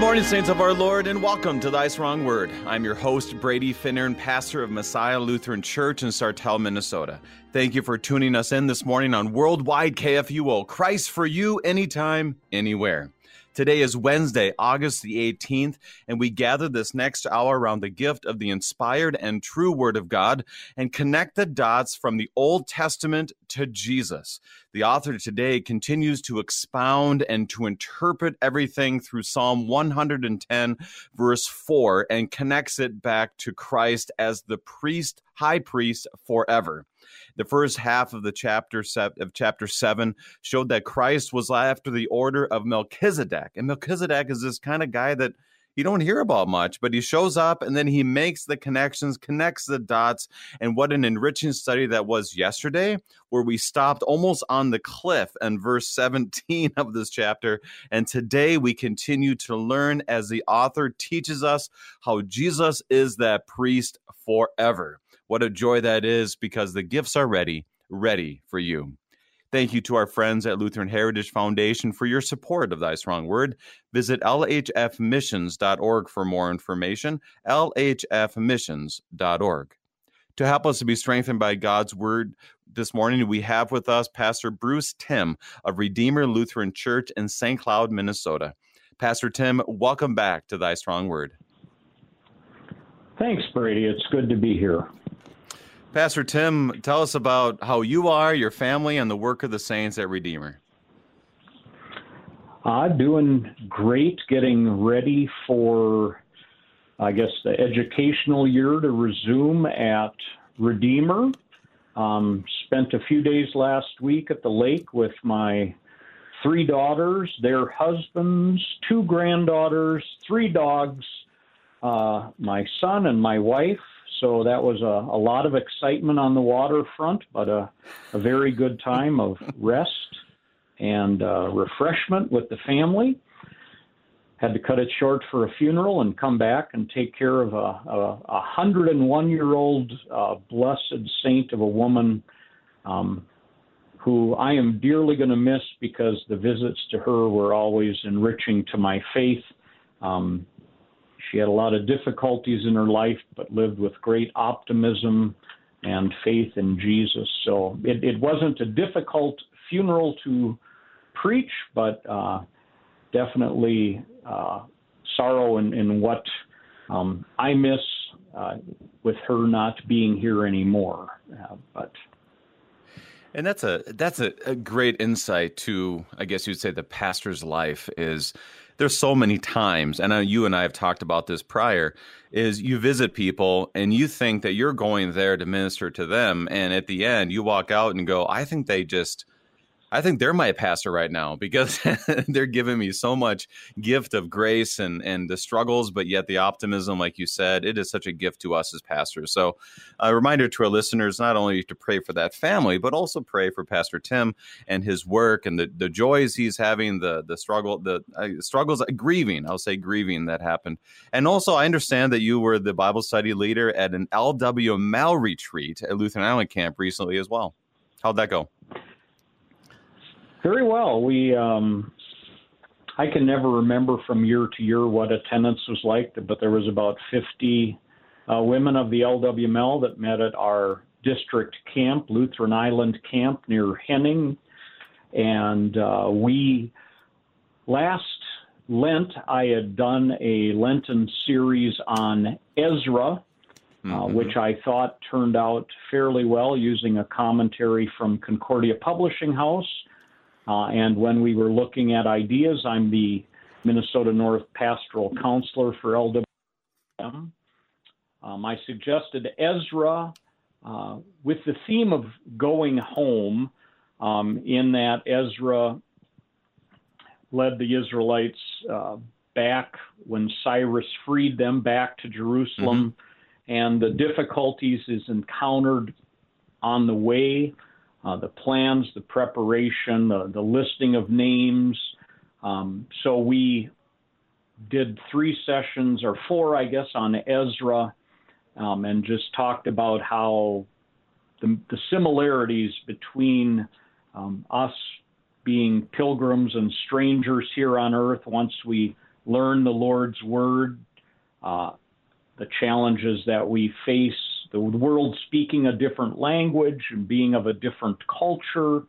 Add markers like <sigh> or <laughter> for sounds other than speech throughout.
Good morning, saints of our Lord, and welcome to Thy Strong Word. I'm your host, Brady Finnern, pastor of Messiah Lutheran Church in Sartell, Minnesota. Thank you for tuning us in this morning on Worldwide KFUO. Christ for you, anytime, anywhere. Today is Wednesday, August the 18th, and we gather this next hour around the gift of the inspired and true Word of God and connect the dots from the Old Testament to Jesus. The author today continues to expound and to interpret everything through Psalm 110, verse 4, and connects it back to Christ as the priest, high priest forever. The first half of the chapter of chapter seven showed that Christ was after the order of Melchizedek, and Melchizedek is this kind of guy that you don't hear about much, but he shows up and then he makes the connections, connects the dots. And what an enriching study that was yesterday, where we stopped almost on the cliff in verse 17 of this chapter. And today we continue to learn as the author teaches us how Jesus is that priest forever. What a joy that is because the gifts are ready, ready for you. Thank you to our friends at Lutheran Heritage Foundation for your support of Thy Strong Word. Visit lhfmissions.org for more information. lhfmissions.org. To help us to be strengthened by God's Word this morning, we have with us Pastor Bruce Timm of Redeemer Lutheran Church in St. Cloud, Minnesota. Pastor Timm, welcome back to Thy Strong Word. Thanks, Brady. It's good to be here. Pastor Timm, tell us about how you are, your family, and the work of the saints at Redeemer. Uh, doing great, getting ready for, I guess, the educational year to resume at Redeemer. Um, spent a few days last week at the lake with my three daughters, their husbands, two granddaughters, three dogs, uh, my son, and my wife. So that was a, a lot of excitement on the waterfront, but a, a very good time of rest and uh, refreshment with the family. Had to cut it short for a funeral and come back and take care of a, a, a 101 year old uh, blessed saint of a woman um, who I am dearly going to miss because the visits to her were always enriching to my faith. Um, she had a lot of difficulties in her life, but lived with great optimism and faith in Jesus. So it, it wasn't a difficult funeral to preach, but uh, definitely uh, sorrow in, in what um, I miss uh, with her not being here anymore. Uh, but and that's a that's a, a great insight to, I guess you'd say, the pastor's life is there's so many times, and you and I have talked about this prior, is you visit people and you think that you're going there to minister to them, and at the end you walk out and go, I think they just I think they're my pastor right now because <laughs> they're giving me so much gift of grace and and the struggles, but yet the optimism, like you said, it is such a gift to us as pastors. So, a reminder to our listeners not only to pray for that family, but also pray for Pastor Timm and his work and the, the joys he's having, the the struggle, the uh, struggles, uh, grieving. I'll say grieving that happened, and also I understand that you were the Bible study leader at an LWML retreat at Lutheran Island Camp recently as well. How'd that go? Very well. We um, I can never remember from year to year what attendance was like, but there was about 50 uh, women of the LWML that met at our district camp, Lutheran Island Camp near Henning, and uh, we last Lent I had done a Lenten series on Ezra. Uh, mm-hmm. Uh, which I thought turned out fairly well using a commentary from Concordia Publishing House uh, and when we were looking at ideas, I'm the Minnesota North Pastoral Counselor for LWM. Um, I suggested Ezra uh, with the theme of going home, um, in that Ezra led the Israelites uh, back when Cyrus freed them back to Jerusalem, mm-hmm. and the difficulties is encountered on the way uh, the plans, the preparation, the, the listing of names. Um, so we did three sessions or four, I guess, on Ezra, um, and just talked about how the, the similarities between um, us being pilgrims and strangers here on earth once we learn the Lord's Word, uh, the challenges that we face, the world speaking a different language and being of a different culture.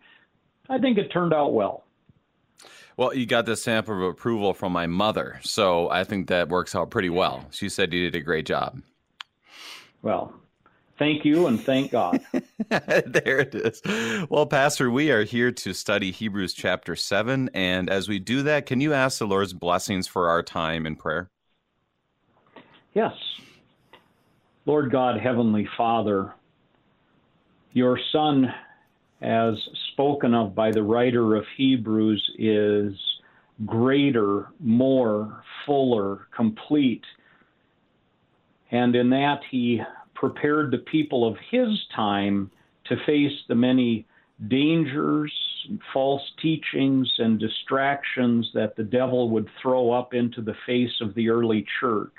I think it turned out well. Well, you got the stamp of approval from my mother, so I think that works out pretty well. She said you did a great job. Well, thank you and thank God. <laughs> there it is. Well, Pastor, we are here to study Hebrews chapter 7. And as we do that, can you ask the Lord's blessings for our time in prayer? Yes. Lord God, Heavenly Father, your Son, as spoken of by the writer of Hebrews, is greater, more, fuller, complete. And in that, he prepared the people of his time to face the many dangers, false teachings, and distractions that the devil would throw up into the face of the early church.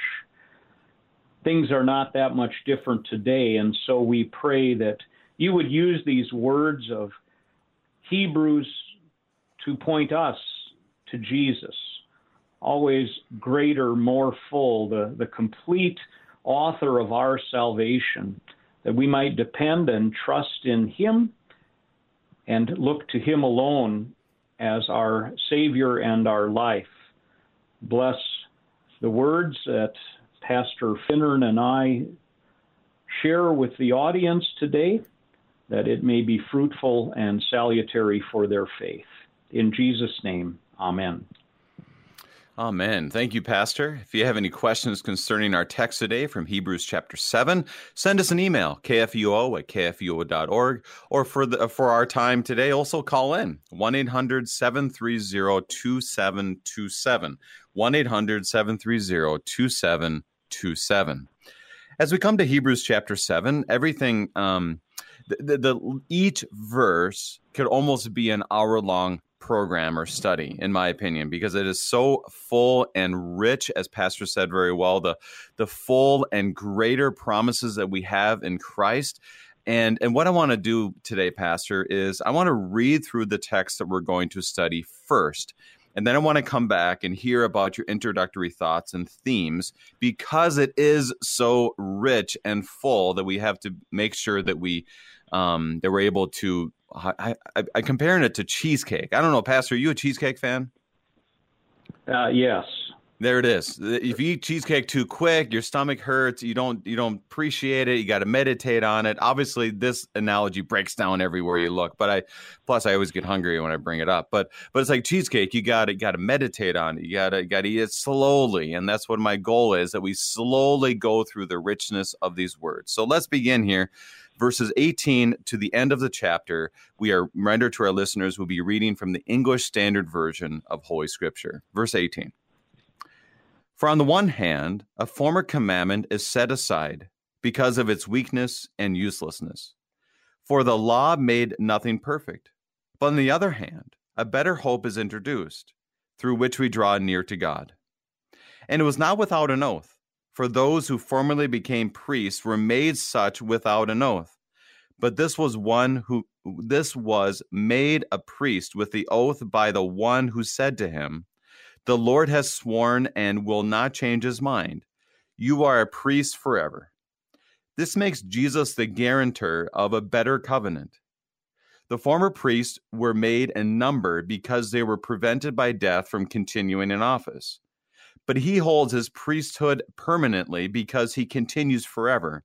Things are not that much different today, and so we pray that you would use these words of Hebrews to point us to Jesus, always greater, more full, the, the complete author of our salvation, that we might depend and trust in Him and look to Him alone as our Savior and our life. Bless the words that Pastor Finnern and I share with the audience today, that it may be fruitful and salutary for their faith. In Jesus' name, Amen. Amen. Thank you, Pastor. If you have any questions concerning our text today from Hebrews chapter 7, send us an email, kfuo at kfuo.org, or for, the, for our time today, also call in 1 800 730 2727. 1 800 730 2727. As we come to Hebrews chapter 7, everything, um, the, the, the each verse could almost be an hour long program or study, in my opinion, because it is so full and rich, as Pastor said very well, the the full and greater promises that we have in Christ. And and what I want to do today, Pastor, is I want to read through the text that we're going to study first. And then I want to come back and hear about your introductory thoughts and themes because it is so rich and full that we have to make sure that we um, that we're able to I, I, I comparing it to cheesecake. I don't know, Pastor. Are you a cheesecake fan? Uh, yes. There it is. If you eat cheesecake too quick, your stomach hurts. You don't you don't appreciate it. You got to meditate on it. Obviously, this analogy breaks down everywhere you look. But I, plus, I always get hungry when I bring it up. But but it's like cheesecake. You got to got to meditate on it. You got to got to eat it slowly, and that's what my goal is. That we slowly go through the richness of these words. So let's begin here verses 18 to the end of the chapter, we are rendered to our listeners, we'll be reading from the English Standard Version of Holy Scripture. Verse 18. For on the one hand, a former commandment is set aside because of its weakness and uselessness. For the law made nothing perfect. But on the other hand, a better hope is introduced, through which we draw near to God. And it was not without an oath for those who formerly became priests were made such without an oath. But this was one who this was made a priest with the oath by the one who said to him, The Lord has sworn and will not change his mind. You are a priest forever. This makes Jesus the guarantor of a better covenant. The former priests were made in number because they were prevented by death from continuing in office but he holds his priesthood permanently because he continues forever.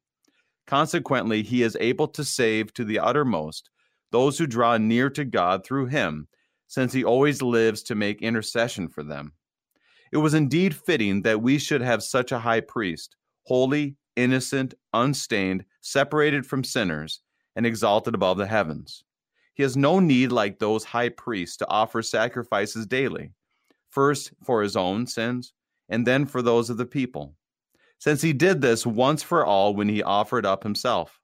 Consequently, he is able to save to the uttermost those who draw near to God through him, since he always lives to make intercession for them. It was indeed fitting that we should have such a high priest, holy, innocent, unstained, separated from sinners, and exalted above the heavens. He has no need, like those high priests, to offer sacrifices daily, first for his own sins and then for those of the people, since he did this once for all when he offered up himself.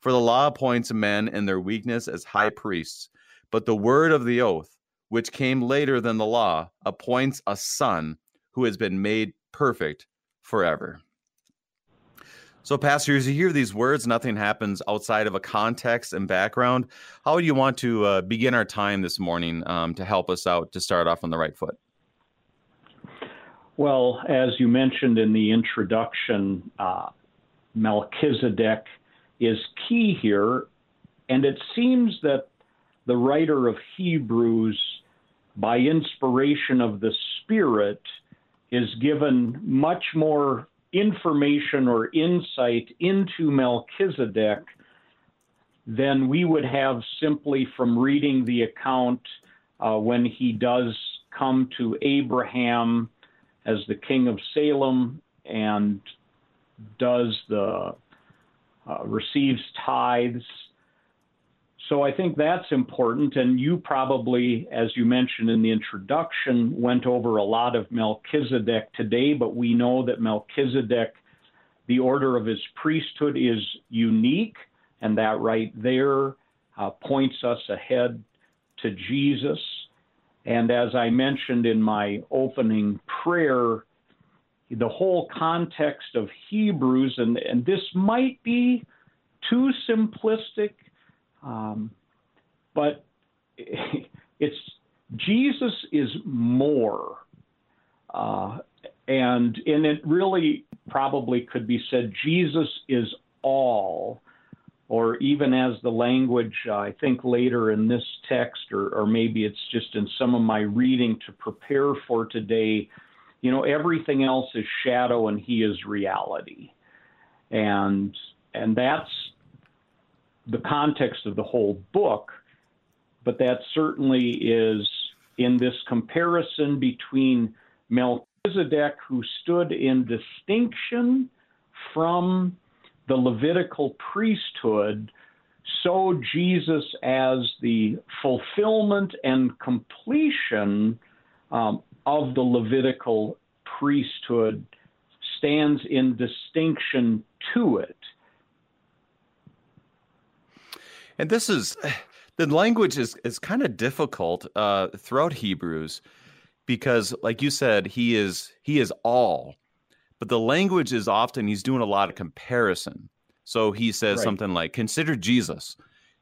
For the law appoints men in their weakness as high priests, but the word of the oath, which came later than the law, appoints a son who has been made perfect forever. So, Pastor, as you hear these words, nothing happens outside of a context and background. How do you want to uh, begin our time this morning um, to help us out to start off on the right foot? Well, as you mentioned in the introduction, uh, Melchizedek is key here, and it seems that the writer of Hebrews, by inspiration of the Spirit, is given much more information or insight into Melchizedek than we would have simply from reading the account uh, when he does come to Abraham as the king of Salem and does the uh, receives tithes. So I think that's important. And you probably, as you mentioned in the introduction, went over a lot of Melchizedek today, but we know that Melchizedek, the order of his priesthood is unique, and that right there uh, points us ahead to Jesus. And as I mentioned in my opening prayer, the whole context of Hebrews, and, and this might be too simplistic, um, but <laughs> it's Jesus is more. Uh, and and it really probably could be said Jesus is all or even as the language, uh, I think later in this text, or, or maybe it's just in some of my reading to prepare for today, you know, everything else is shadow and he is reality. And and that's the context of the whole book, but that certainly is in this comparison between Melchizedek, who stood in distinction from the Levitical priesthood, so Jesus, as the fulfillment and completion um, of the Levitical priesthood, stands in distinction to it. And this is <sighs> the language is is kind of difficult uh, throughout Hebrews because, like you said, he is he is all but the language is often he's doing a lot of comparison. So he says right. something like, "Consider Jesus,"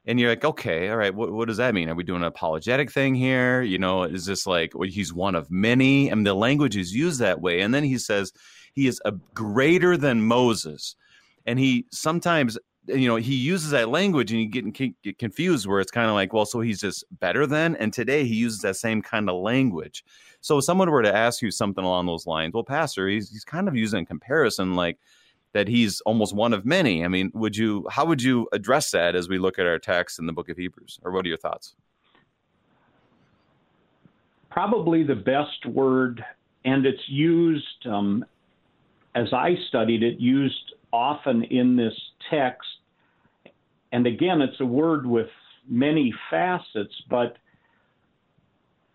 and you're like, "Okay, all right. What, what does that mean? Are we doing an apologetic thing here? You know, is this like well, he's one of many?" And the language is used that way. And then he says he is a greater than Moses, and he sometimes you know he uses that language and you get, get confused where it's kind of like well so he's just better than and today he uses that same kind of language. So if someone were to ask you something along those lines well pastor he's, he's kind of using comparison like that he's almost one of many i mean would you how would you address that as we look at our text in the book of hebrews? Or what are your thoughts? Probably the best word and it's used um, as i studied it used often in this text and again, it's a word with many facets, but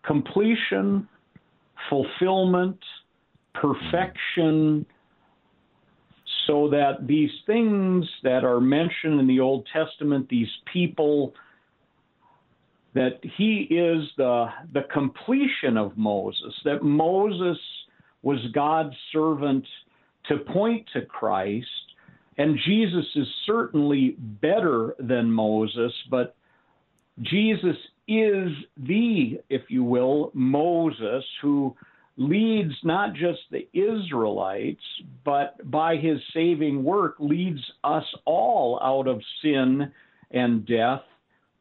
completion, fulfillment, perfection, so that these things that are mentioned in the Old Testament, these people, that he is the, the completion of Moses, that Moses was God's servant to point to Christ, and Jesus is certainly better than Moses, but Jesus is the, if you will, Moses who leads not just the Israelites, but by his saving work leads us all out of sin and death,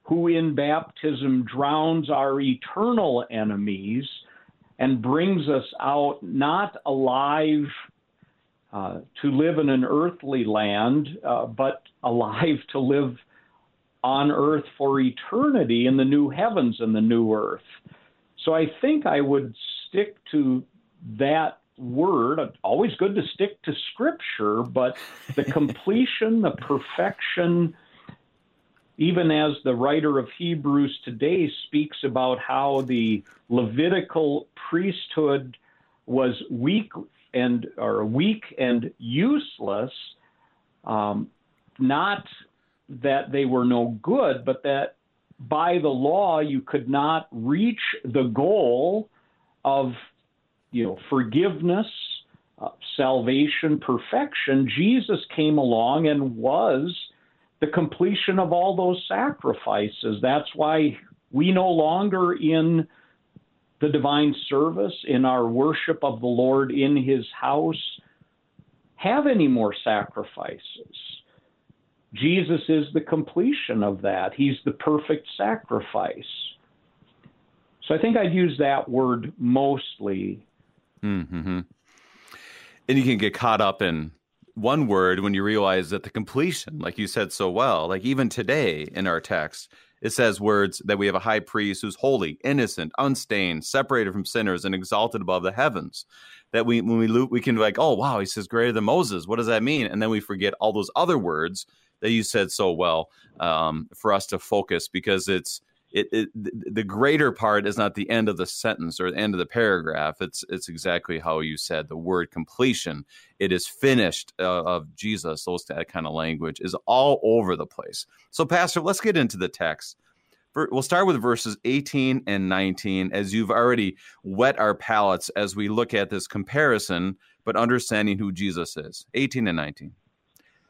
who in baptism drowns our eternal enemies and brings us out not alive uh, to live in an earthly land, uh, but alive to live on earth for eternity in the new heavens and the new earth. So I think I would stick to that word. Always good to stick to scripture, but the <laughs> completion, the perfection, even as the writer of Hebrews today speaks about how the Levitical priesthood was weak and are weak and useless. Um, not that they were no good, but that by the law you could not reach the goal of you know forgiveness, uh, salvation, perfection. Jesus came along and was the completion of all those sacrifices. That's why we no longer in the divine service, in our worship of the Lord in his house, have any more sacrifices. Jesus is the completion of that. He's the perfect sacrifice. So I think I'd use that word mostly. Mm-hmm. And you can get caught up in one word when you realize that the completion, like you said so well, like even today in our text, it says words that we have a high priest who's holy, innocent, unstained, separated from sinners, and exalted above the heavens. That we, when we loop, we can be like, oh wow, he says greater than Moses. What does that mean? And then we forget all those other words that you said so well um, for us to focus because it's it, it, the greater part is not the end of the sentence or the end of the paragraph. It's it's exactly how you said the word completion. It is finished uh, of Jesus. Those that kind of language is all over the place. So, Pastor, let's get into the text. We'll start with verses 18 and 19, as you've already whet our palates as we look at this comparison, but understanding who Jesus is. 18 and 19.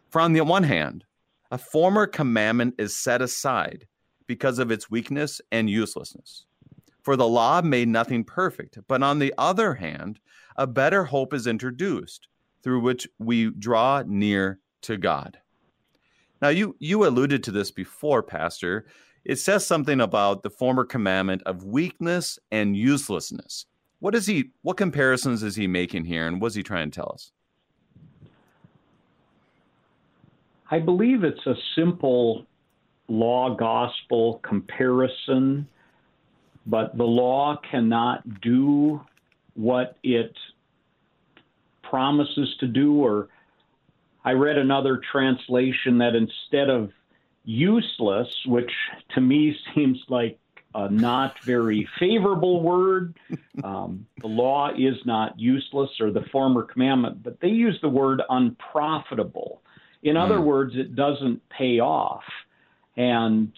For on the one hand, a former commandment is set aside because of its weakness and uselessness. For the law made nothing perfect, but on the other hand, a better hope is introduced through which we draw near to God. Now, you, you alluded to this before, Pastor. It says something about the former commandment of weakness and uselessness. What is he? What comparisons is he making here, and what's he trying to tell us? I believe it's a simple law gospel comparison, but the law cannot do what it promises to do. Or I read another translation that instead of useless, which to me <laughs> seems like a not very favorable word. Um, the law is not useless or the former commandment, but they use the word unprofitable. In other mm. words, it doesn't pay off. And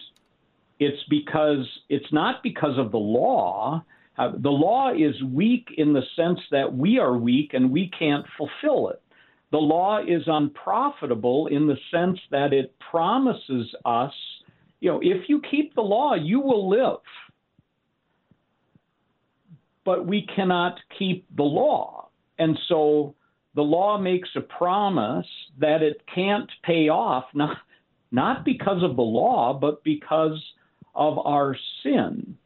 it's because it's not because of the law. Uh, the law is weak in the sense that we are weak and we can't fulfill it. The law is unprofitable in the sense that it promises us, you know, if you keep the law, you will live. But we cannot keep the law. And so the law makes a promise that it can't pay off, <laughs> not, not because of the law, but because of our sin.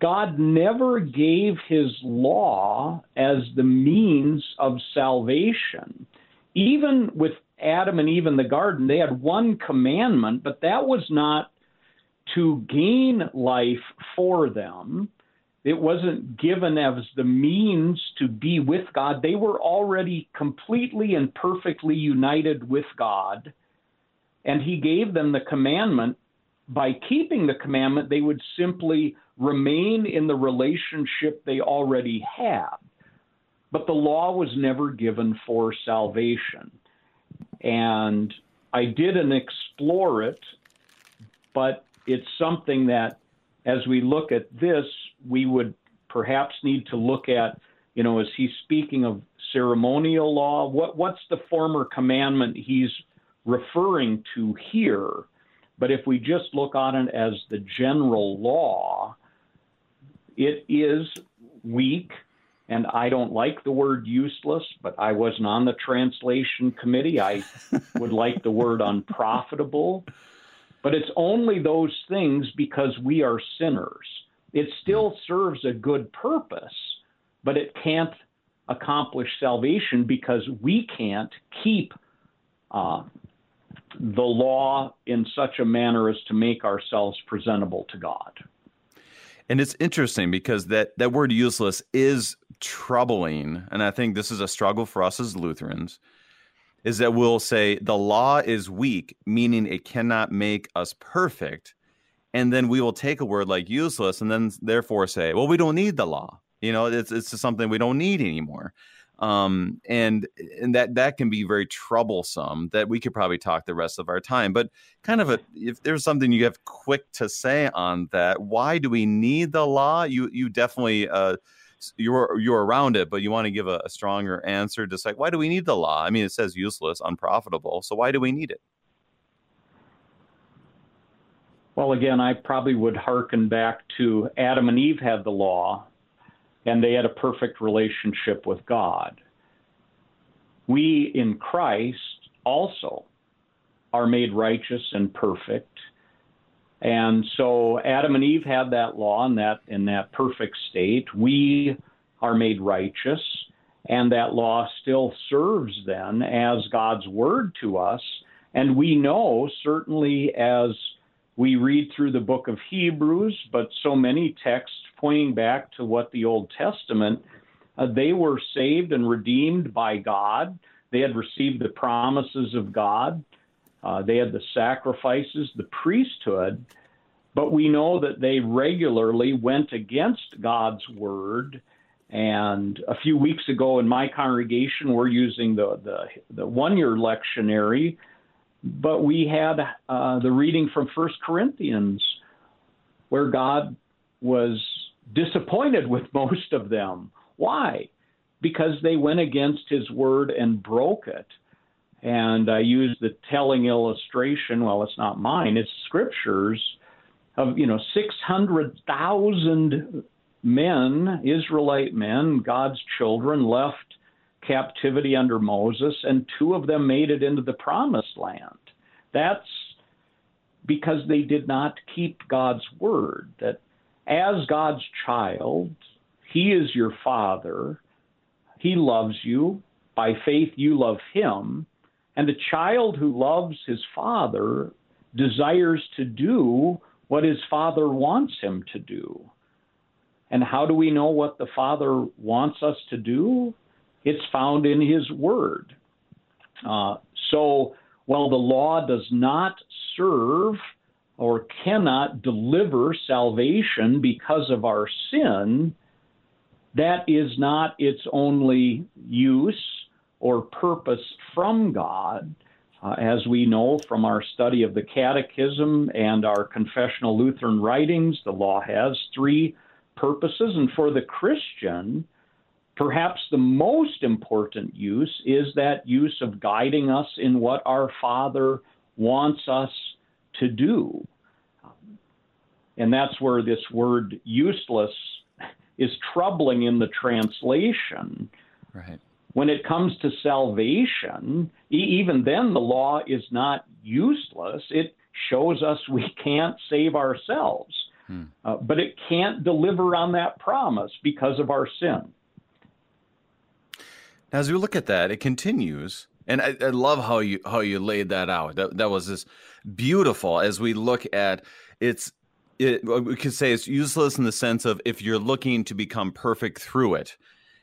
God never gave his law as the means of salvation. Even with Adam and Eve in the garden, they had one commandment, but that was not to gain life for them. It wasn't given as the means to be with God. They were already completely and perfectly united with God. And he gave them the commandment. By keeping the commandment, they would simply remain in the relationship they already had. But the law was never given for salvation. And I didn't explore it, but it's something that as we look at this, we would perhaps need to look at, you know, is he speaking of ceremonial law? What what's the former commandment he's referring to here. But if we just look on it as the general law, it is weak, and I don't like the word useless, but I wasn't on the translation committee. I <laughs> would like the word unprofitable. But it's only those things because we are sinners. It still serves a good purpose, but it can't accomplish salvation because we can't keep uh, the law in such a manner as to make ourselves presentable to God. And it's interesting because that, that word useless is troubling. And I think this is a struggle for us as Lutherans is that we'll say the law is weak, meaning it cannot make us perfect. And then we will take a word like useless and then therefore say, well, we don't need the law. You know, it's, it's something we don't need anymore um, and and that that can be very troublesome. That we could probably talk the rest of our time, but kind of a if there's something you have quick to say on that, why do we need the law? You you definitely uh, you're you're around it, but you want to give a, a stronger answer. Just like why do we need the law? I mean, it says useless, unprofitable. So why do we need it? Well, again, I probably would hearken back to Adam and Eve had the law, and they had a perfect relationship with God. We in Christ also are made righteous and perfect. And so Adam and Eve had that law in that in that perfect state. We are made righteous, and that law still serves then as God's word to us. And we know certainly as we read through the book of Hebrews, but so many texts pointing back to what the Old Testament, uh, they were saved and redeemed by God. They had received the promises of God. Uh, they had the sacrifices, the priesthood, but we know that they regularly went against God's word. And a few weeks ago in my congregation, we're using the, the, the one year lectionary but we had uh, the reading from First Corinthians, where God was disappointed with <laughs> most of them. Why? Because they went against His word and broke it. And I used the telling illustration. Well, it's not mine; it's Scripture's of you know six hundred thousand men, Israelite men, God's children, left captivity under Moses, and two of them made it into the promised land. That's because they did not keep God's word, that as God's child, He is your Father, He loves you. By faith, you love Him. And the child who loves his father desires to do what his father wants him to do. And how do we know what the Father wants us to do? It's found in His Word. Uh, so, while the law does not serve or cannot deliver salvation because of our sin, that is not its only use or purpose from God. Uh, as we know from our study of the Catechism and our confessional Lutheran writings, the law has three purposes. And for the Christian, Perhaps the most important use is that use of guiding us in what our Father wants us to do. And that's where this word useless is troubling in the translation. Right. When it comes to salvation, even then the law is not useless. It shows us we can't save ourselves. Hmm. Uh, but it can't deliver on that promise because of our sin. As we look at that, it continues, and I, I, love how you how you laid that out. That that was just beautiful. As we look at it's, it, we could say it's useless in the sense of if you're looking to become perfect through it.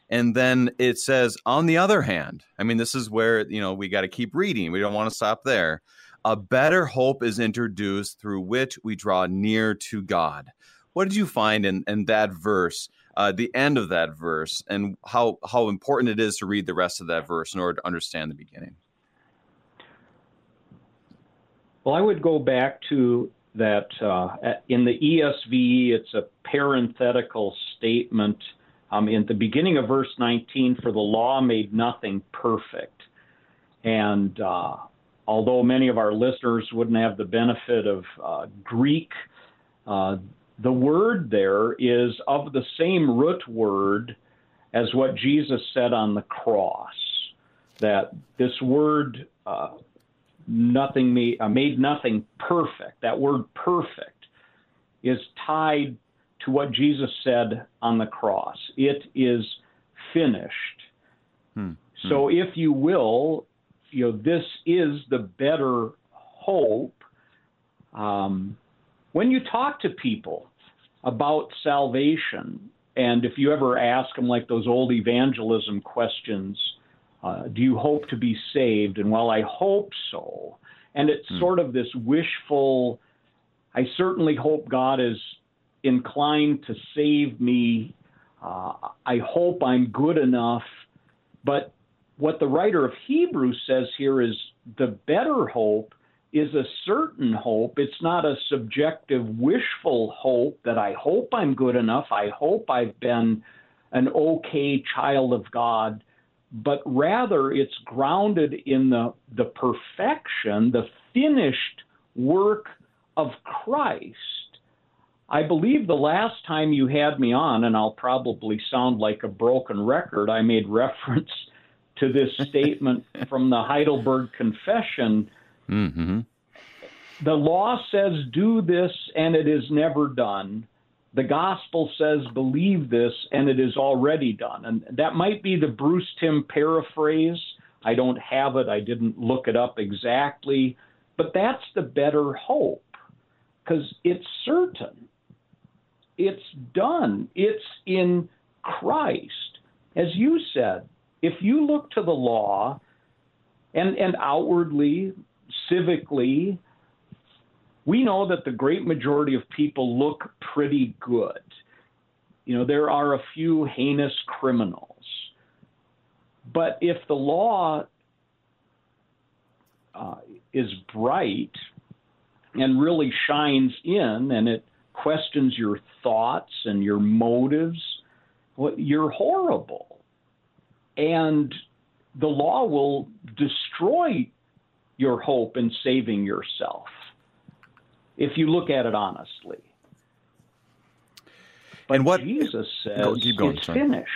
And then it says, on the other hand, I mean, this is where you know we got to keep reading. We don't want to stop there. A better hope is introduced through which we draw near to God. What did you find in, in that verse uh, the end of that verse and how how important it is to read the rest of that verse in order to understand the beginning. Well, I would go back to that uh, in the ESV, it's a parenthetical statement um, in the beginning of verse 19 for the law made nothing perfect. And uh, although many of our listeners wouldn't have the benefit of uh, Greek, uh, the word there is of the same root word as what Jesus said on the cross. That this word, uh, nothing made, uh, made nothing perfect. That word perfect is tied to what Jesus said on the cross. It is finished. Hmm. So, hmm. if you will, you know, this is the better hope. Um, when you talk to people about salvation, and if you ever ask them like those old evangelism questions, uh, do you hope to be saved? And well, I hope so. And it's hmm. sort of this wishful, I certainly hope God is inclined to save me. Uh, I hope I'm good enough. But what the writer of Hebrews says here is the better hope is a certain hope. It's not a subjective, wishful hope that I hope I'm good enough. I hope I've been an okay child of God. But rather, it's grounded in the, the perfection, the finished work of Christ. I believe the last time you had me on, and I'll probably sound like a broken record, I made reference to this <laughs> statement from the Heidelberg Confession. Mm-hmm. The law says, do this, and it is never done. The gospel says, believe this, and it is already done. And that might be the Bruce Timm paraphrase. I don't have it, I didn't look it up exactly, but that's the better hope because it's certain. It's done. It's in Christ. As you said, if you look to the law and, and outwardly, civically, we know that the great majority of people look pretty good. You know, there are a few heinous criminals. But if the law uh, is bright and really shines in and it questions your thoughts and your motives, well, you're horrible and the law will destroy your hope in saving yourself if you look at it honestly. But and what Jesus says go, keep going, it's sorry. finished.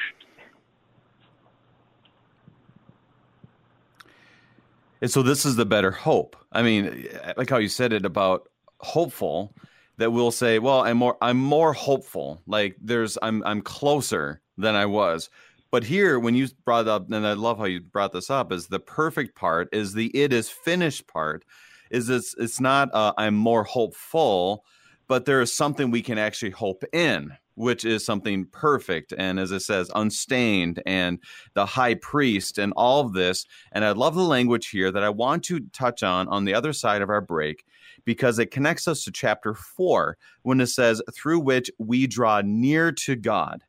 And so this is the better hope. I mean, like how you said it about hopeful that we'll say, well, I'm more I'm more hopeful. Like there's I'm I'm closer than I was. But here, when you brought up, and I love how you brought this up, is the perfect part is the it is finished part. Is it's it's not uh, I'm more hopeful, but there is something we can actually hope in, which is something perfect and as it says, unstained, and the high priest, and all of this. And I love the language here that I want to touch on on the other side of our break because it connects us to chapter four when it says, through which we draw near to God.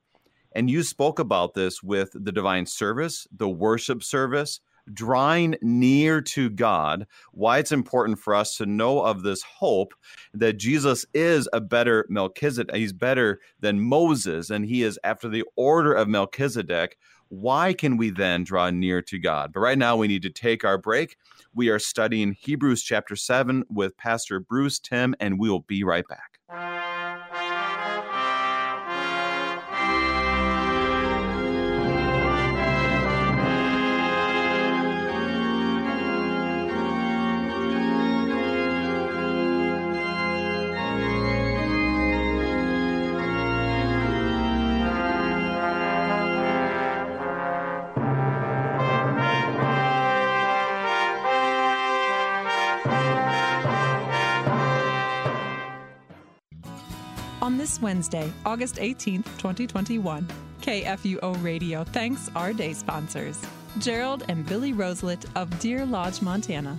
And you spoke about this with the divine service, the worship service, drawing near to God, why it's important for us to know of this hope that Jesus is a better Melchizedek. He's better than Moses, and he is after the order of Melchizedek. Why can we then draw near to God? But right now, we need to take our break. We are studying Hebrews chapter 7 with Pastor Bruce Timm, and we will be right back. This Wednesday, August 18th, 2021. KFUO Radio thanks our day sponsors Gerald and Billy Roselet of Deer Lodge, Montana.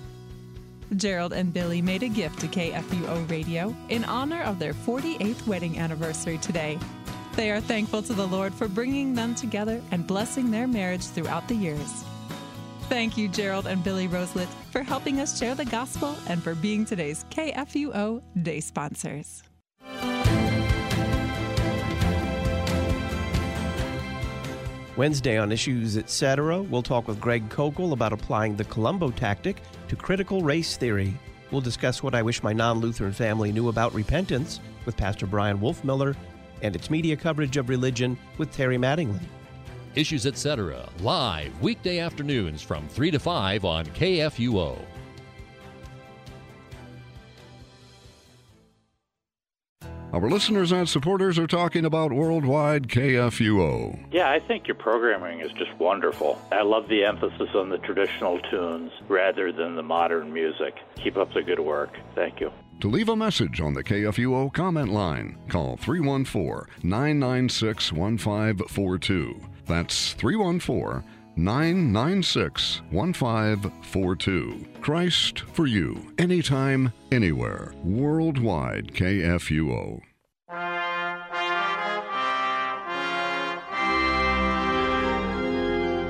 Gerald and Billy made a gift to KFUO Radio in honor of their 48th wedding anniversary today. They are thankful to the Lord for bringing them together and blessing their marriage throughout the years. Thank you, Gerald and Billy Roselet, for helping us share the gospel and for being today's KFUO Day sponsors. Wednesday on Issues Etc., we'll talk with Greg Koukl about applying the Columbo tactic to critical race theory. We'll discuss what I wish my non Lutheran family knew about repentance with Pastor Bryan Wolfmueller and its media coverage of religion with Terry Mattingly. Issues Etc., live weekday afternoons from 3 to 5 on KFUO. Our listeners and supporters are talking about worldwide KFUO. Yeah, I think your programming is just wonderful. I love the emphasis on the traditional tunes rather than the modern music. Keep up the good work. Thank you. To leave a message on the KFUO comment line, call 314 996 1542. That's 314 996 1542. Christ for you, anytime, anywhere. Worldwide KFUO.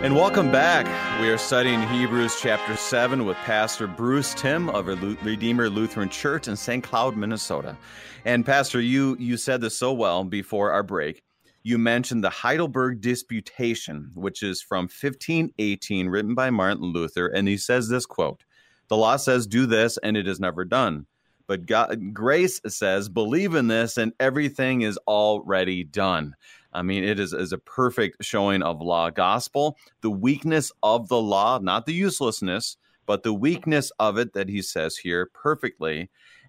And welcome back. We are studying Hebrews chapter 7 with Pastor Bruce Timm of Redeemer Lutheran Church in St. Cloud, Minnesota. And Pastor, you you said this so well before our break you mentioned the Heidelberg Disputation, which is from 1518, written by Martin Luther, and he says this quote: "The law says do this, and it is never done. But God, grace says, believe in this, and everything is already done. I mean, it is, is a perfect showing of law gospel. The weakness of the law, not the uselessness, but the weakness of it that he says here perfectly.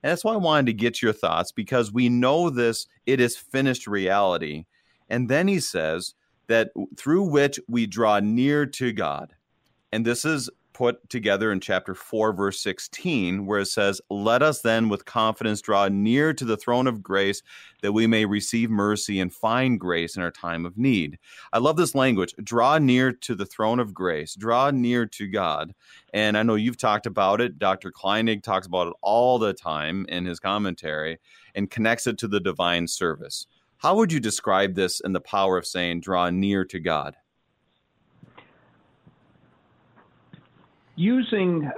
And that's why I wanted to get your thoughts because we know this, it is finished reality. And then he says that through which we draw near to God. And this is put together in chapter 4, verse 16, where it says, Let us then with confidence draw near to the throne of grace that we may receive mercy and find grace in our time of need. I love this language draw near to the throne of grace, draw near to God. And I know you've talked about it. Dr. Kleinig talks about it all the time in his commentary and connects it to the divine service. How would you describe this and the power of saying, draw near to God? using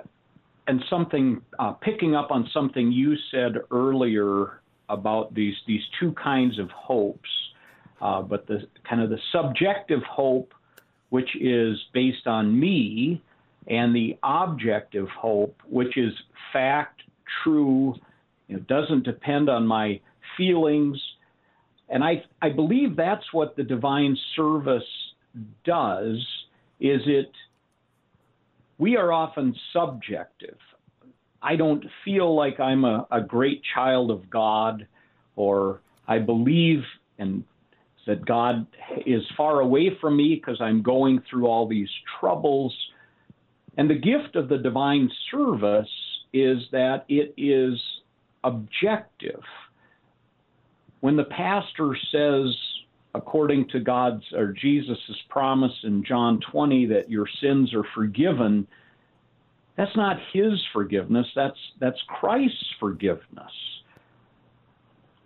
and something uh, picking up on something you said earlier about these these two kinds of hopes, uh, but the kind of the subjective hope, which is based on me, and the objective hope, which is fact, true, it doesn't depend on my feelings, and I I believe that's what the divine service does. Is it we are often subjective. I don't feel like I'm a, a great child of God, or I believe and that God is far away from me because I'm going through all these troubles. And the gift of the divine service is that it is objective. When the pastor says, according to God's or Jesus' promise in John 20 that your sins are forgiven, that's not his forgiveness, that's that's Christ's forgiveness.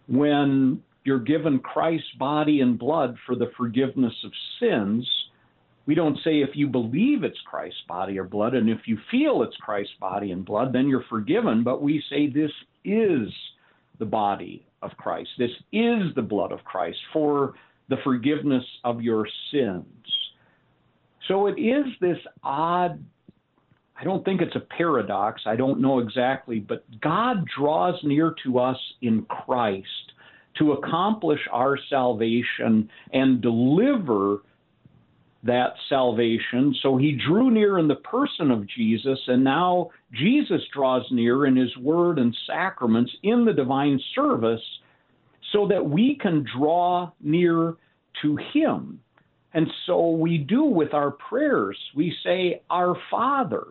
When you're given Christ's body and blood for the forgiveness of sins, we don't say if you believe it's Christ's body or blood and if you feel it's Christ's body and blood, then you're forgiven, but we say this is the body of Christ. This is the blood of Christ for the forgiveness of your sins. So it is this odd, I don't think it's a paradox, I don't know exactly, but God draws near to us in Christ to accomplish our salvation and deliver that salvation. So he drew near in the person of Jesus, and now Jesus draws near in his word and sacraments in the divine service so that we can draw near to Him. And so we do with our prayers. We say, Our Father.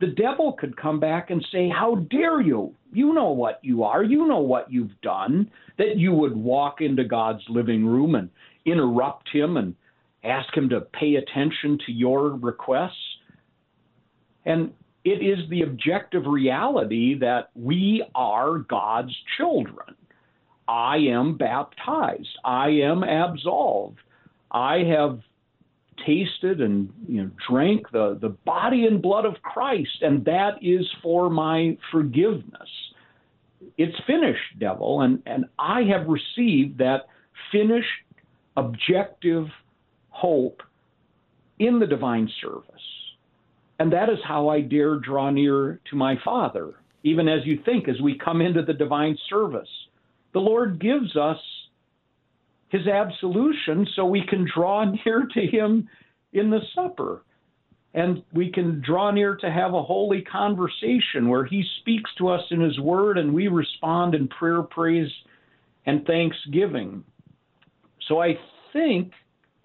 The devil could come back and say, How dare you? You know what you are. You know what you've done. That you would walk into God's living room and interrupt Him and ask Him to pay attention to your requests. And it is the objective reality that we are God's children. I am baptized. I am absolved. I have tasted and you know drank the, the body and blood of Christ, and that is for my forgiveness. It's finished, devil, and, and I have received that finished objective hope in the divine service. And that is how I dare draw near to my Father, even as you think, as we come into the divine service the Lord gives us his absolution so we can draw <laughs> near to him in the supper. And we can draw near to have a holy conversation where he speaks to us in his word and we respond in prayer, praise, and thanksgiving. So I think,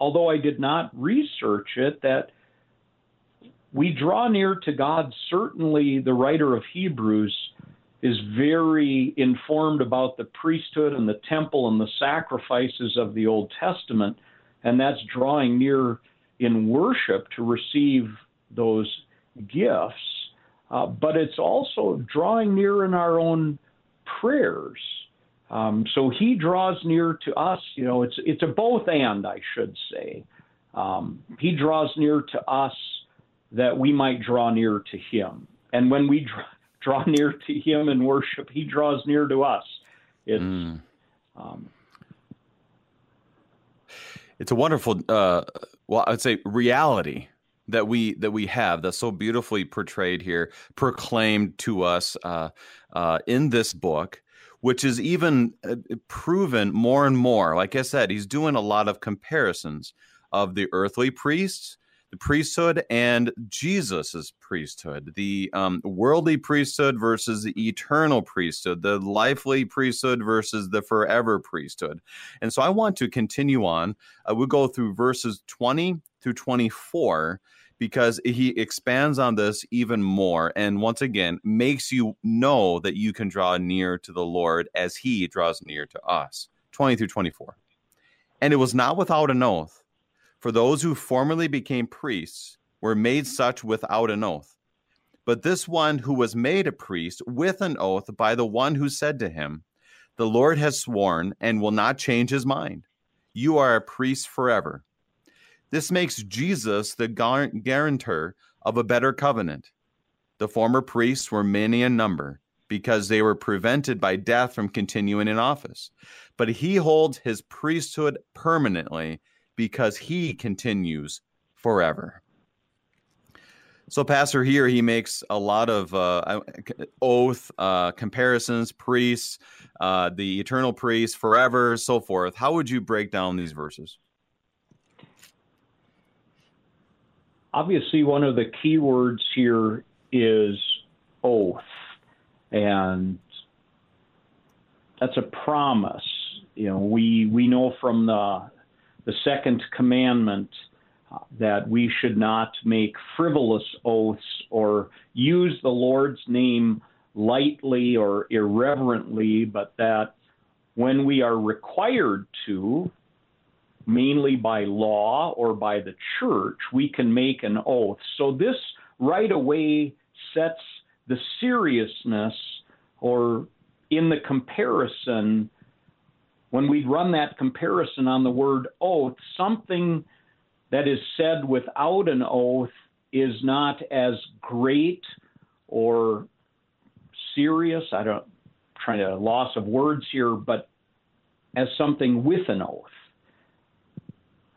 although I did not research it, that we draw near to God, certainly the writer of Hebrews is very informed about the priesthood and the temple and the sacrifices of the Old Testament, and that's drawing near in worship to receive those gifts. Uh, but it's also drawing near in our own prayers. Um, so he draws near to us. You know, it's it's a both and, I should say. Um, he draws near to us that we might draw near to him. And when we draw, <laughs> draw near to Him in worship, He draws near to us. It's mm. um, it's a wonderful, uh, well, I'd say reality that we that we have that's so beautifully portrayed here, proclaimed to us uh, uh, in this book, which is even uh, proven more and more. Like I said, he's doing a lot of comparisons of the earthly priests the priesthood and Jesus's priesthood, the um, worldly priesthood versus the eternal priesthood, the lively priesthood versus the forever priesthood. And so I want to continue on. Uh, we'll go through verses 20 through 24 because he expands on this even more and once again makes you know that you can draw near to the Lord as he draws near to us. 20 through 24. And it was not without an oath for those who formerly became priests were made such without an oath. But this one who was made a priest with an oath by the one who said to him, The Lord has sworn and will not change his mind. You are a priest forever. This makes Jesus the guarantor of a better covenant. The former priests were many in number because they were prevented by death from continuing in office. But he holds his priesthood permanently because he continues forever. So, Pastor, here he makes a lot of uh, oath uh, comparisons, priests, uh, the eternal priest, forever, so forth. How would you break down these verses? Obviously, one of the key words here is oath, and that's a promise. You know, we we know from the the second commandment uh, that we should not make frivolous oaths or use the Lord's name lightly or irreverently, but that when we are required to, mainly by law or by the church, we can make an oath. So this right away sets the seriousness or in the comparison when we run that comparison on the word oath, something that is said without an oath is not as great or serious. I don't trying to loss of words here, but as something with an oath.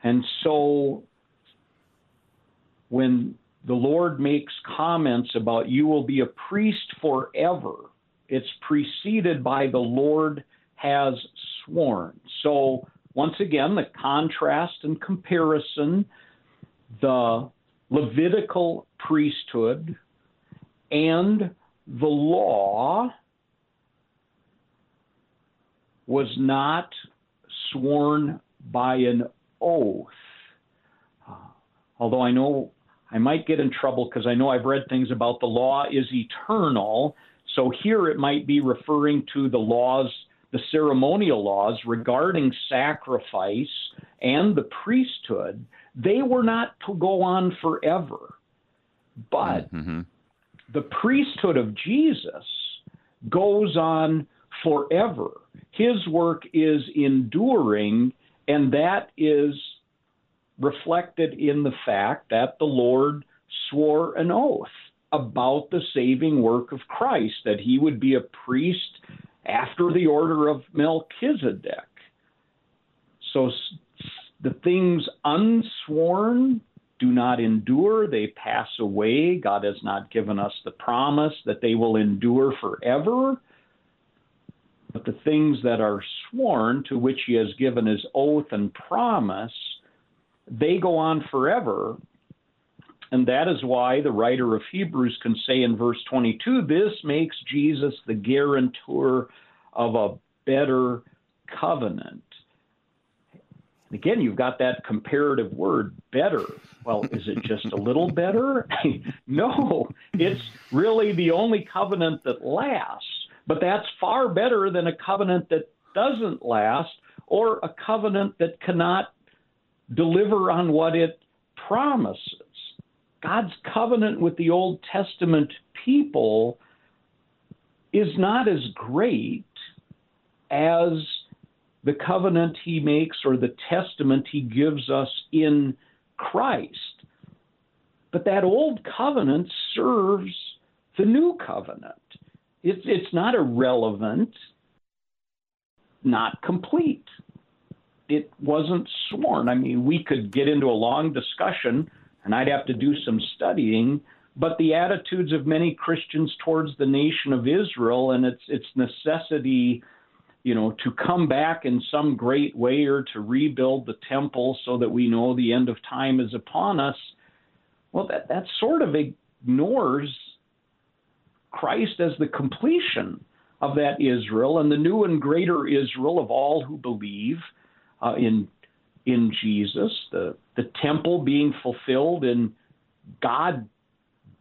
And so when the Lord makes comments about you will be a priest forever, it's preceded by the Lord has sworn. So, once again, the contrast and comparison, the Levitical priesthood and the law was not sworn by an oath. Uh, although I know I might get in trouble because I know I've read things about the law is eternal. So here it might be referring to the laws the ceremonial laws regarding sacrifice and the priesthood, they were not to go on forever. But mm-hmm. the priesthood of Jesus goes on forever. His work is enduring, and that is reflected in the fact that the Lord swore an oath about the saving work of Christ, that he would be a priest after the order of Melchizedek. So the things unsworn do not endure, they pass away. God has not given us the promise that they will endure forever. But the things that are sworn, to which He has given His oath and promise, they go on forever. And that is why the writer of Hebrews can say in verse 22 this makes Jesus the guarantor of a better covenant. Again, you've got that comparative word, better. Well, is it just a little better? <laughs> no, it's really the only covenant that lasts. But that's far better than a covenant that doesn't last or a covenant that cannot deliver on what it promises. God's covenant with the Old Testament people is not as great as the covenant he makes or the testament he gives us in Christ. But that old covenant serves the new covenant. It's, it's not irrelevant, not complete. It wasn't sworn. I mean, we could get into a long discussion and I'd have to do some studying. But the attitudes of many Christians towards the nation of Israel and its its necessity, you know, to come back in some great way or to rebuild the temple so that we know the end of time is upon us. Well, that that sort of ignores Christ as the completion of that Israel and the new and greater Israel of all who believe uh, in in Jesus, the the temple being fulfilled and God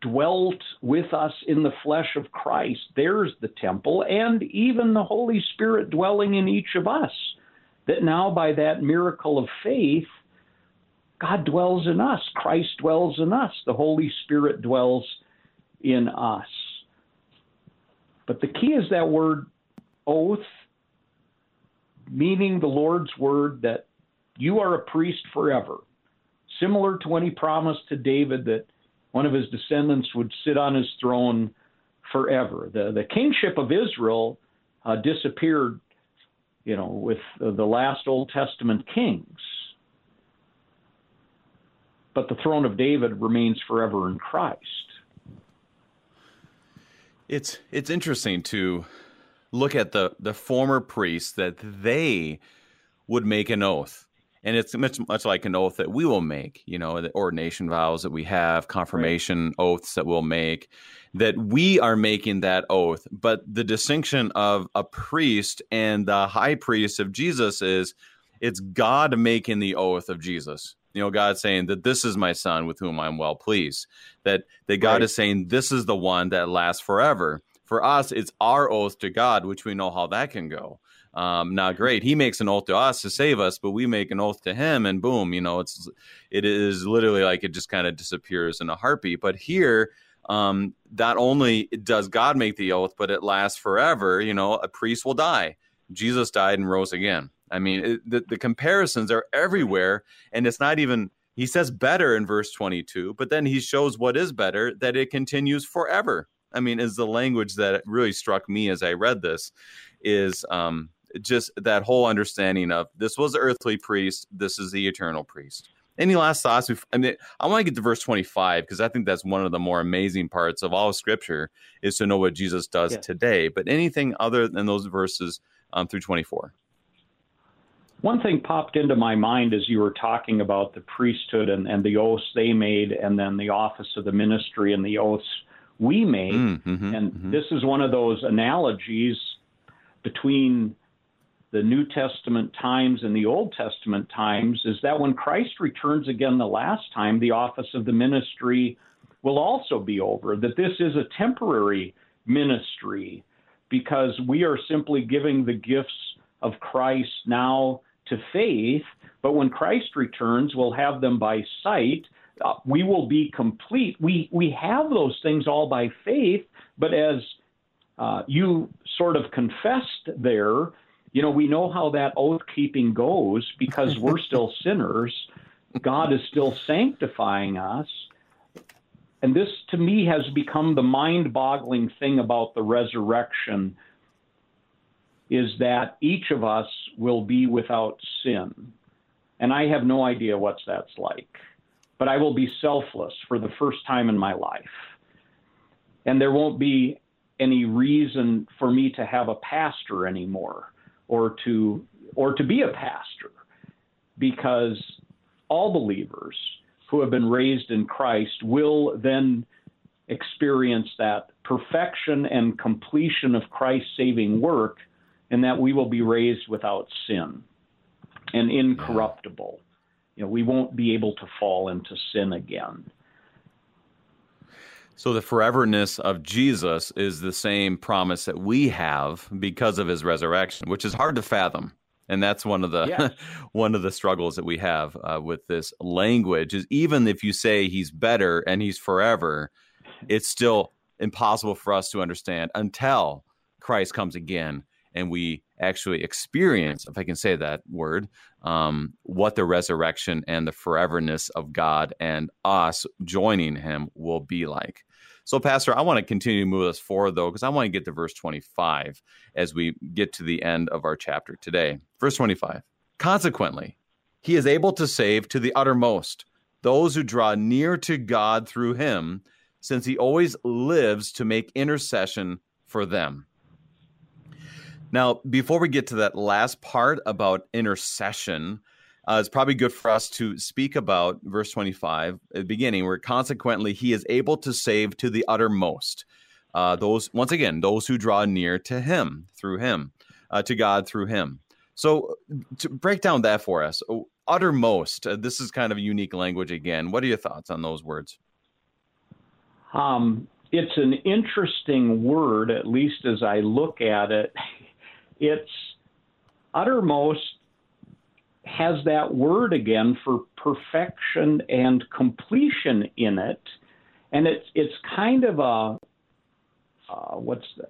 dwelt with us in the flesh of Christ. There's the temple, and even the Holy Spirit dwelling in each of us. That now, by that miracle of faith, God dwells in us, Christ dwells in us, the Holy Spirit dwells in us. But the key is that word oath, meaning the Lord's word that you are a priest forever. Similar to when he promised to David that one of his descendants would sit on his throne forever. The, the kingship of Israel uh, disappeared, you know, with uh, the last Old Testament kings. But the throne of David remains forever in Christ. It's it's interesting to look at the the former priests that they would make an oath. And it's much much like an oath that we will make, you know, the ordination vows that we have, confirmation right. oaths that we'll make, that we are making that oath. But the distinction of a priest and the high priest of Jesus is it's God making the oath of Jesus you know god saying that this is my son with whom i'm well pleased. That that god right. is saying this is the one that lasts forever. For us it's our oath to god which we know how that can go. Um, now great. He makes an oath to us to save us but we make an oath to him and boom you know it's it is literally like it just kind of disappears in a heartbeat. But here um, not only does god make the oath but it lasts forever you know a priest will die. Jesus died and rose again I mean, it, the, the comparisons are everywhere, and it's not even. He says better in verse 22, but then he shows what is better that it continues forever. I mean, is the language that really struck me as I read this is um, just that whole understanding of this was the earthly priest, this is the eternal priest. Any last thoughts? I mean, I want to get to verse 25 because I think that's one of the more amazing parts of all of Scripture is to know what Jesus does yeah. today. But anything other than those verses um, through 24? One thing popped into my mind as you were talking about the priesthood and, and the oaths they made, and then the office of the ministry and the oaths we made. Mm, mm-hmm, and mm-hmm. this is one of those analogies between the New Testament times and the Old Testament times is that when Christ returns again the last time, the office of the ministry will also be over, that this is a temporary ministry because we are simply giving the gifts of Christ now to faith, but when Christ returns, we'll have them by sight. Uh, we will be complete. We we have those things all by faith, but as uh, you sort of confessed there, you know, we know how that oath keeping goes because <laughs> we're still sinners. God is still sanctifying us. And this, to me, has become the mind boggling thing about the resurrection is that each of us will be without sin. And I have no idea what that's like. But I will be selfless for the first time in my life. And there won't be any reason for me to have a pastor anymore or to or to be a pastor because all believers who have been raised in Christ will then experience that perfection and completion of Christ's saving work and that we will be raised without sin and incorruptible. You know, we won't be able to fall into sin again. So the foreverness of Jesus is the same promise that we have because of his resurrection, which is hard to fathom. And that's one of the yes. <laughs> one of the struggles that we have uh, with this language is even if you say he's better and he's forever, it's still impossible for us to understand until Christ comes again and we actually experience, if I can say that word, um, what the resurrection and the foreverness of God and us joining Him will be like. So, Pastor, I want to continue to move us forward, though, because I want to get to verse 25 as we get to the end of our chapter today. Verse 25 Consequently, He is able to save to the uttermost those who draw near to God through him, since he always lives to make intercession for them. Now, before we get to that last part about intercession, uh, it's probably good for us to speak about verse 25 at the beginning, where consequently he is able to save to the uttermost. Uh, those, once again, those who draw near to him through him, uh, to God through him. So, to break down that for us, uttermost, uh, this is kind of a unique language again. What are your thoughts on those words? Um, it's an interesting word, at least as I look at it. It's uttermost has that word again for perfection and completion in it, and it's it's kind of a uh, what's the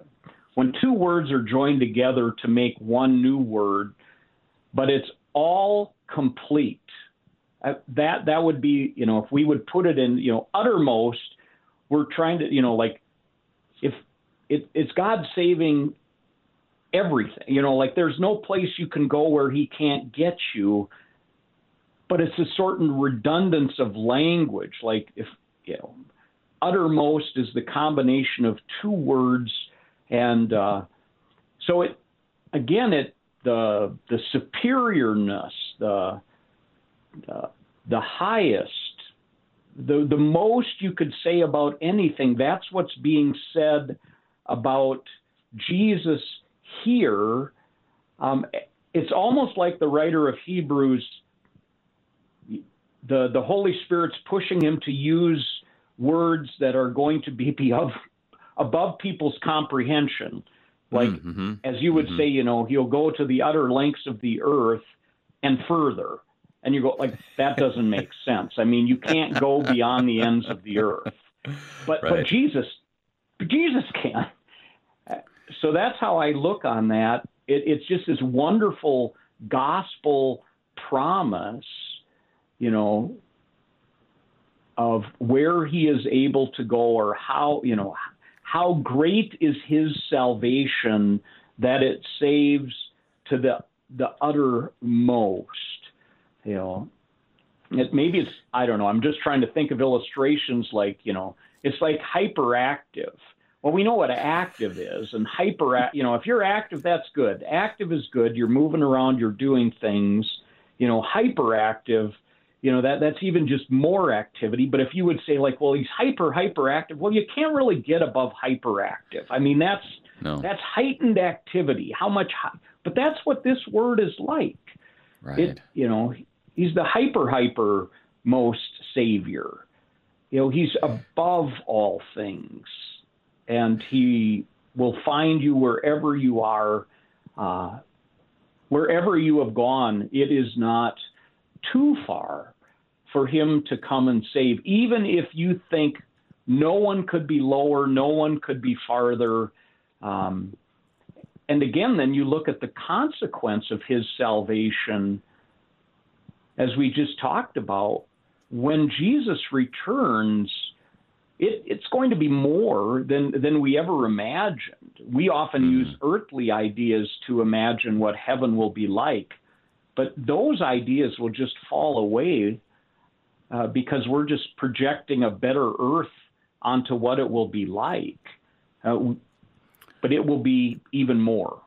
when two words are joined together to make one new word, but it's all complete. Uh, that that would be you know if we would put it in you know uttermost, we're trying to you know like if it, it's God saving everything. You know, like there's no place you can go where he can't get you. But it's a certain redundance of language. Like if you know, uttermost is the combination of two words, and uh, so it again it the the superiorness, the the, the highest, the the most you could say about anything. That's what's being said about Jesus here, um, it's almost like the writer of Hebrews, the, the Holy Spirit's pushing him to use words that are going to be above, above people's comprehension. Like, mm-hmm. as you would mm-hmm. say, you know, he'll go to the utter lengths of the earth and further. And you go, like, that doesn't make <laughs> sense. I mean, you can't go beyond the ends of the earth. But, right. but Jesus, Jesus can so that's how I look on that. It, it's just this wonderful gospel promise, you know, of where he is able to go or how, you know, how great is his salvation that it saves to the the uttermost. You know, it, maybe it's I don't know. I'm just trying to think of illustrations like you know, it's like hyperactive. Well, we know what active is, and hyper. You know, if you're active, that's good. Active is good. You're moving around. You're doing things. You know, hyperactive. You know that that's even just more activity. But if you would say like, well, he's hyper hyperactive. Well, you can't really get above hyperactive. I mean, that's no. that's heightened activity. How much? But that's what this word is like. Right. It, you know, he's the hyper hyper most savior. You know, he's above all things and He will find you wherever you are. Uh, wherever you have gone, it is not too far for Him to come and save, even if you think no one could be lower, no one could be farther. Um, and again, then you look at the consequence of his salvation, as we just talked about. When Jesus returns, it, it's going to be more than than we ever imagined. We often mm use earthly ideas to imagine what heaven will be like, but those ideas will just fall away uh, because we're just projecting a better earth onto what it will be like. Uh, but it will be even more.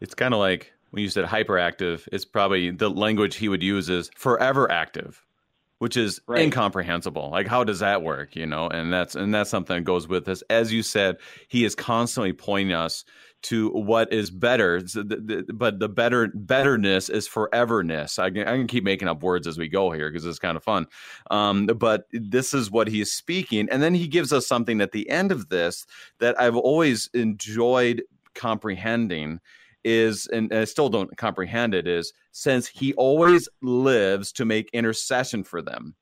It's kind of like when you said hyperactive, it's probably the language he would use is forever active which is right. incomprehensible. Like, how does that work? You know, and that's and that's something that goes with this. As you said, he is constantly pointing us to what is better, but the better betterness is foreverness. I can, I can keep making up words as we go here because it's kind of fun. Um, but this is what he is speaking, and then he gives us something at the end of this that I've always enjoyed comprehending is, and I still don't comprehend it, is since he always lives to make intercession for them.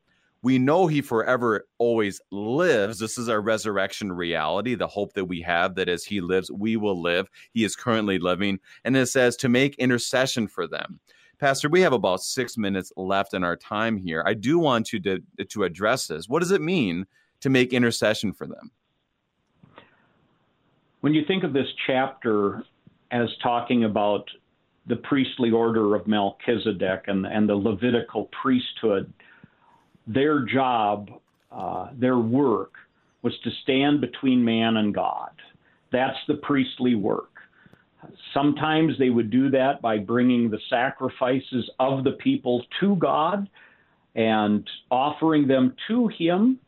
We know he forever always lives. This is our resurrection reality, the hope that we have that as he lives, we will live. He is currently living. And it says to make intercession for them. Pastor, we have about six minutes left in our time here. I do want you to, to address this. What does it mean to make intercession for them? When you think of this chapter as talking about the priestly order of Melchizedek and, and the Levitical priesthood. their job, uh, their work, was to stand between man and God. That's the priestly work. Sometimes they would do that by bringing the sacrifices of the people to God and offering them to Him.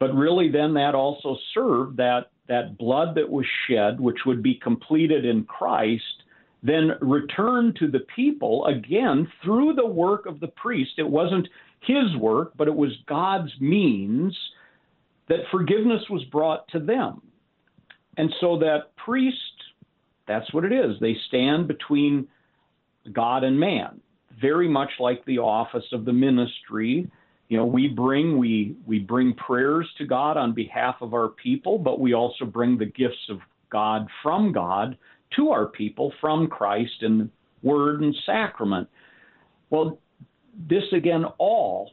But really, then that also served that, that blood that was shed, which would be completed in Christ, then returned to the people again through the work of the priest. It wasn't his work, but it was God's means that forgiveness was brought to them. And so that priest, that's what it is. They stand between God and man, very much like the office of the ministry. You know, we bring we we bring prayers to God on behalf of our people, but we also bring the gifts of God from God to our people from Christ in word and sacrament. Well, this again all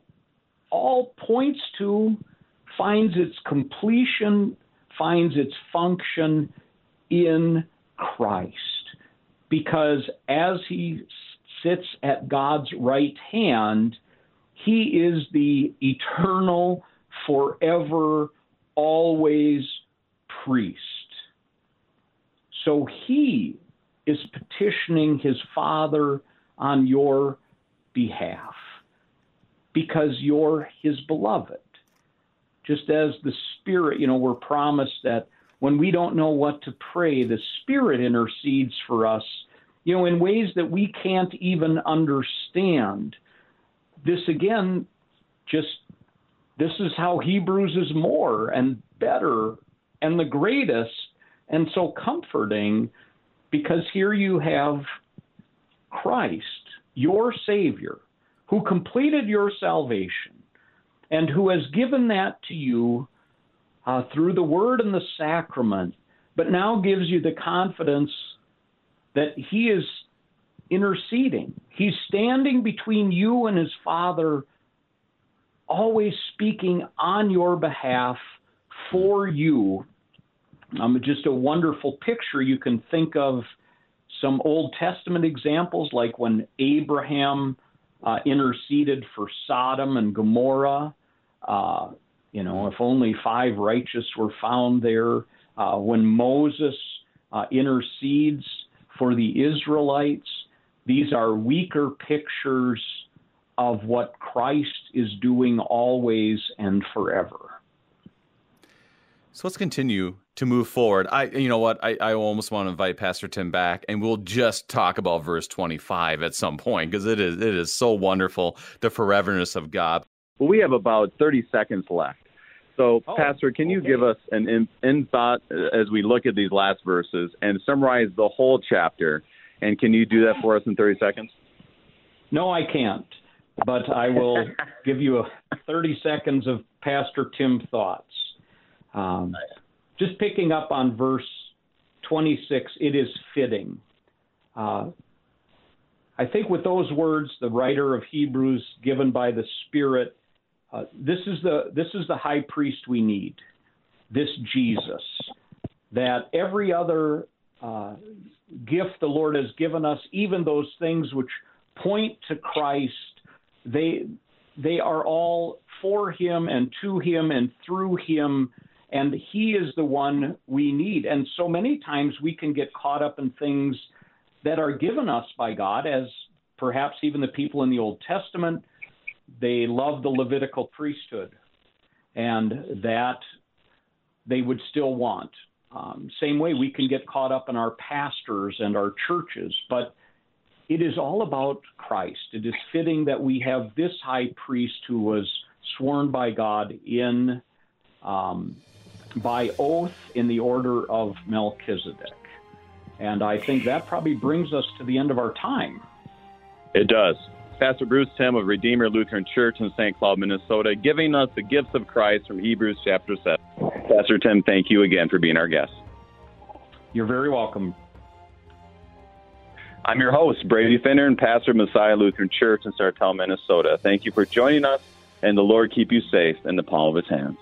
all points to finds its completion, finds its function in Christ. Because as he sits at God's right hand, he is the eternal, forever, always priest. So he is petitioning his Father on your behalf because you're his beloved. Just as the Spirit, you know, we're promised that when we don't know what to pray, the Spirit intercedes for us, you know, in ways that we can't even understand. This again, just this is how Hebrews is more and better and the greatest and so comforting because here you have Christ, your Savior, who completed your salvation and who has given that to you uh, through the Word and the sacrament, but now gives you the confidence that He is interceding. He's standing between you and His Father, always speaking on your behalf for you um, just a wonderful picture. You can think of some Old Testament examples, like when Abraham uh, interceded for Sodom and Gomorrah. Uh, you know, if only five righteous were found there. Uh, when Moses uh, intercedes for the Israelites, these are weaker pictures of what Christ is doing always and forever. So let's continue to move forward. I, you know what, I, I almost want to invite Pastor Timm back, and we'll just talk about verse 25 at some point because it is it is so wonderful the foreverness of God. Well, we have about 30 seconds left. So, oh, Pastor, can you give us an in, in thought uh, as we look at these last verses and summarize the whole chapter? And can you do that for us in 30 seconds? No, I can't. But I will <laughs> give you a 30 seconds of Pastor Timm thoughts. Um, just picking up on verse 26, it is fitting. Uh, I think with those words, the writer of Hebrews, given by the Spirit, uh, this is the this is the high priest we need, this Jesus. That every other uh, gift the Lord has given us, even those things which point to Christ, they they are all for Him and to Him and through Him and He is the one we need. And so many times we can get caught up in things that are given us by God, as perhaps even the people in the Old Testament, they love the Levitical priesthood, and that they would still want. Um, same way we can get caught up in our pastors and our churches, but it is all about Christ. It is fitting that we have this high priest who was sworn by God in um, by oath in the order of Melchizedek. And I think that probably brings us to the end of our time. It does. Pastor Bruce Timm of Redeemer Lutheran Church in St. Cloud, Minnesota, giving us the gifts of Christ from Hebrews chapter 7. Pastor Timm, thank you again for being our guest. You're very welcome. I'm your host, Brady Finner, and pastor of Messiah Lutheran Church in Sartell, Minnesota. Thank you for joining us, and the Lord keep you safe in the palm of his hands.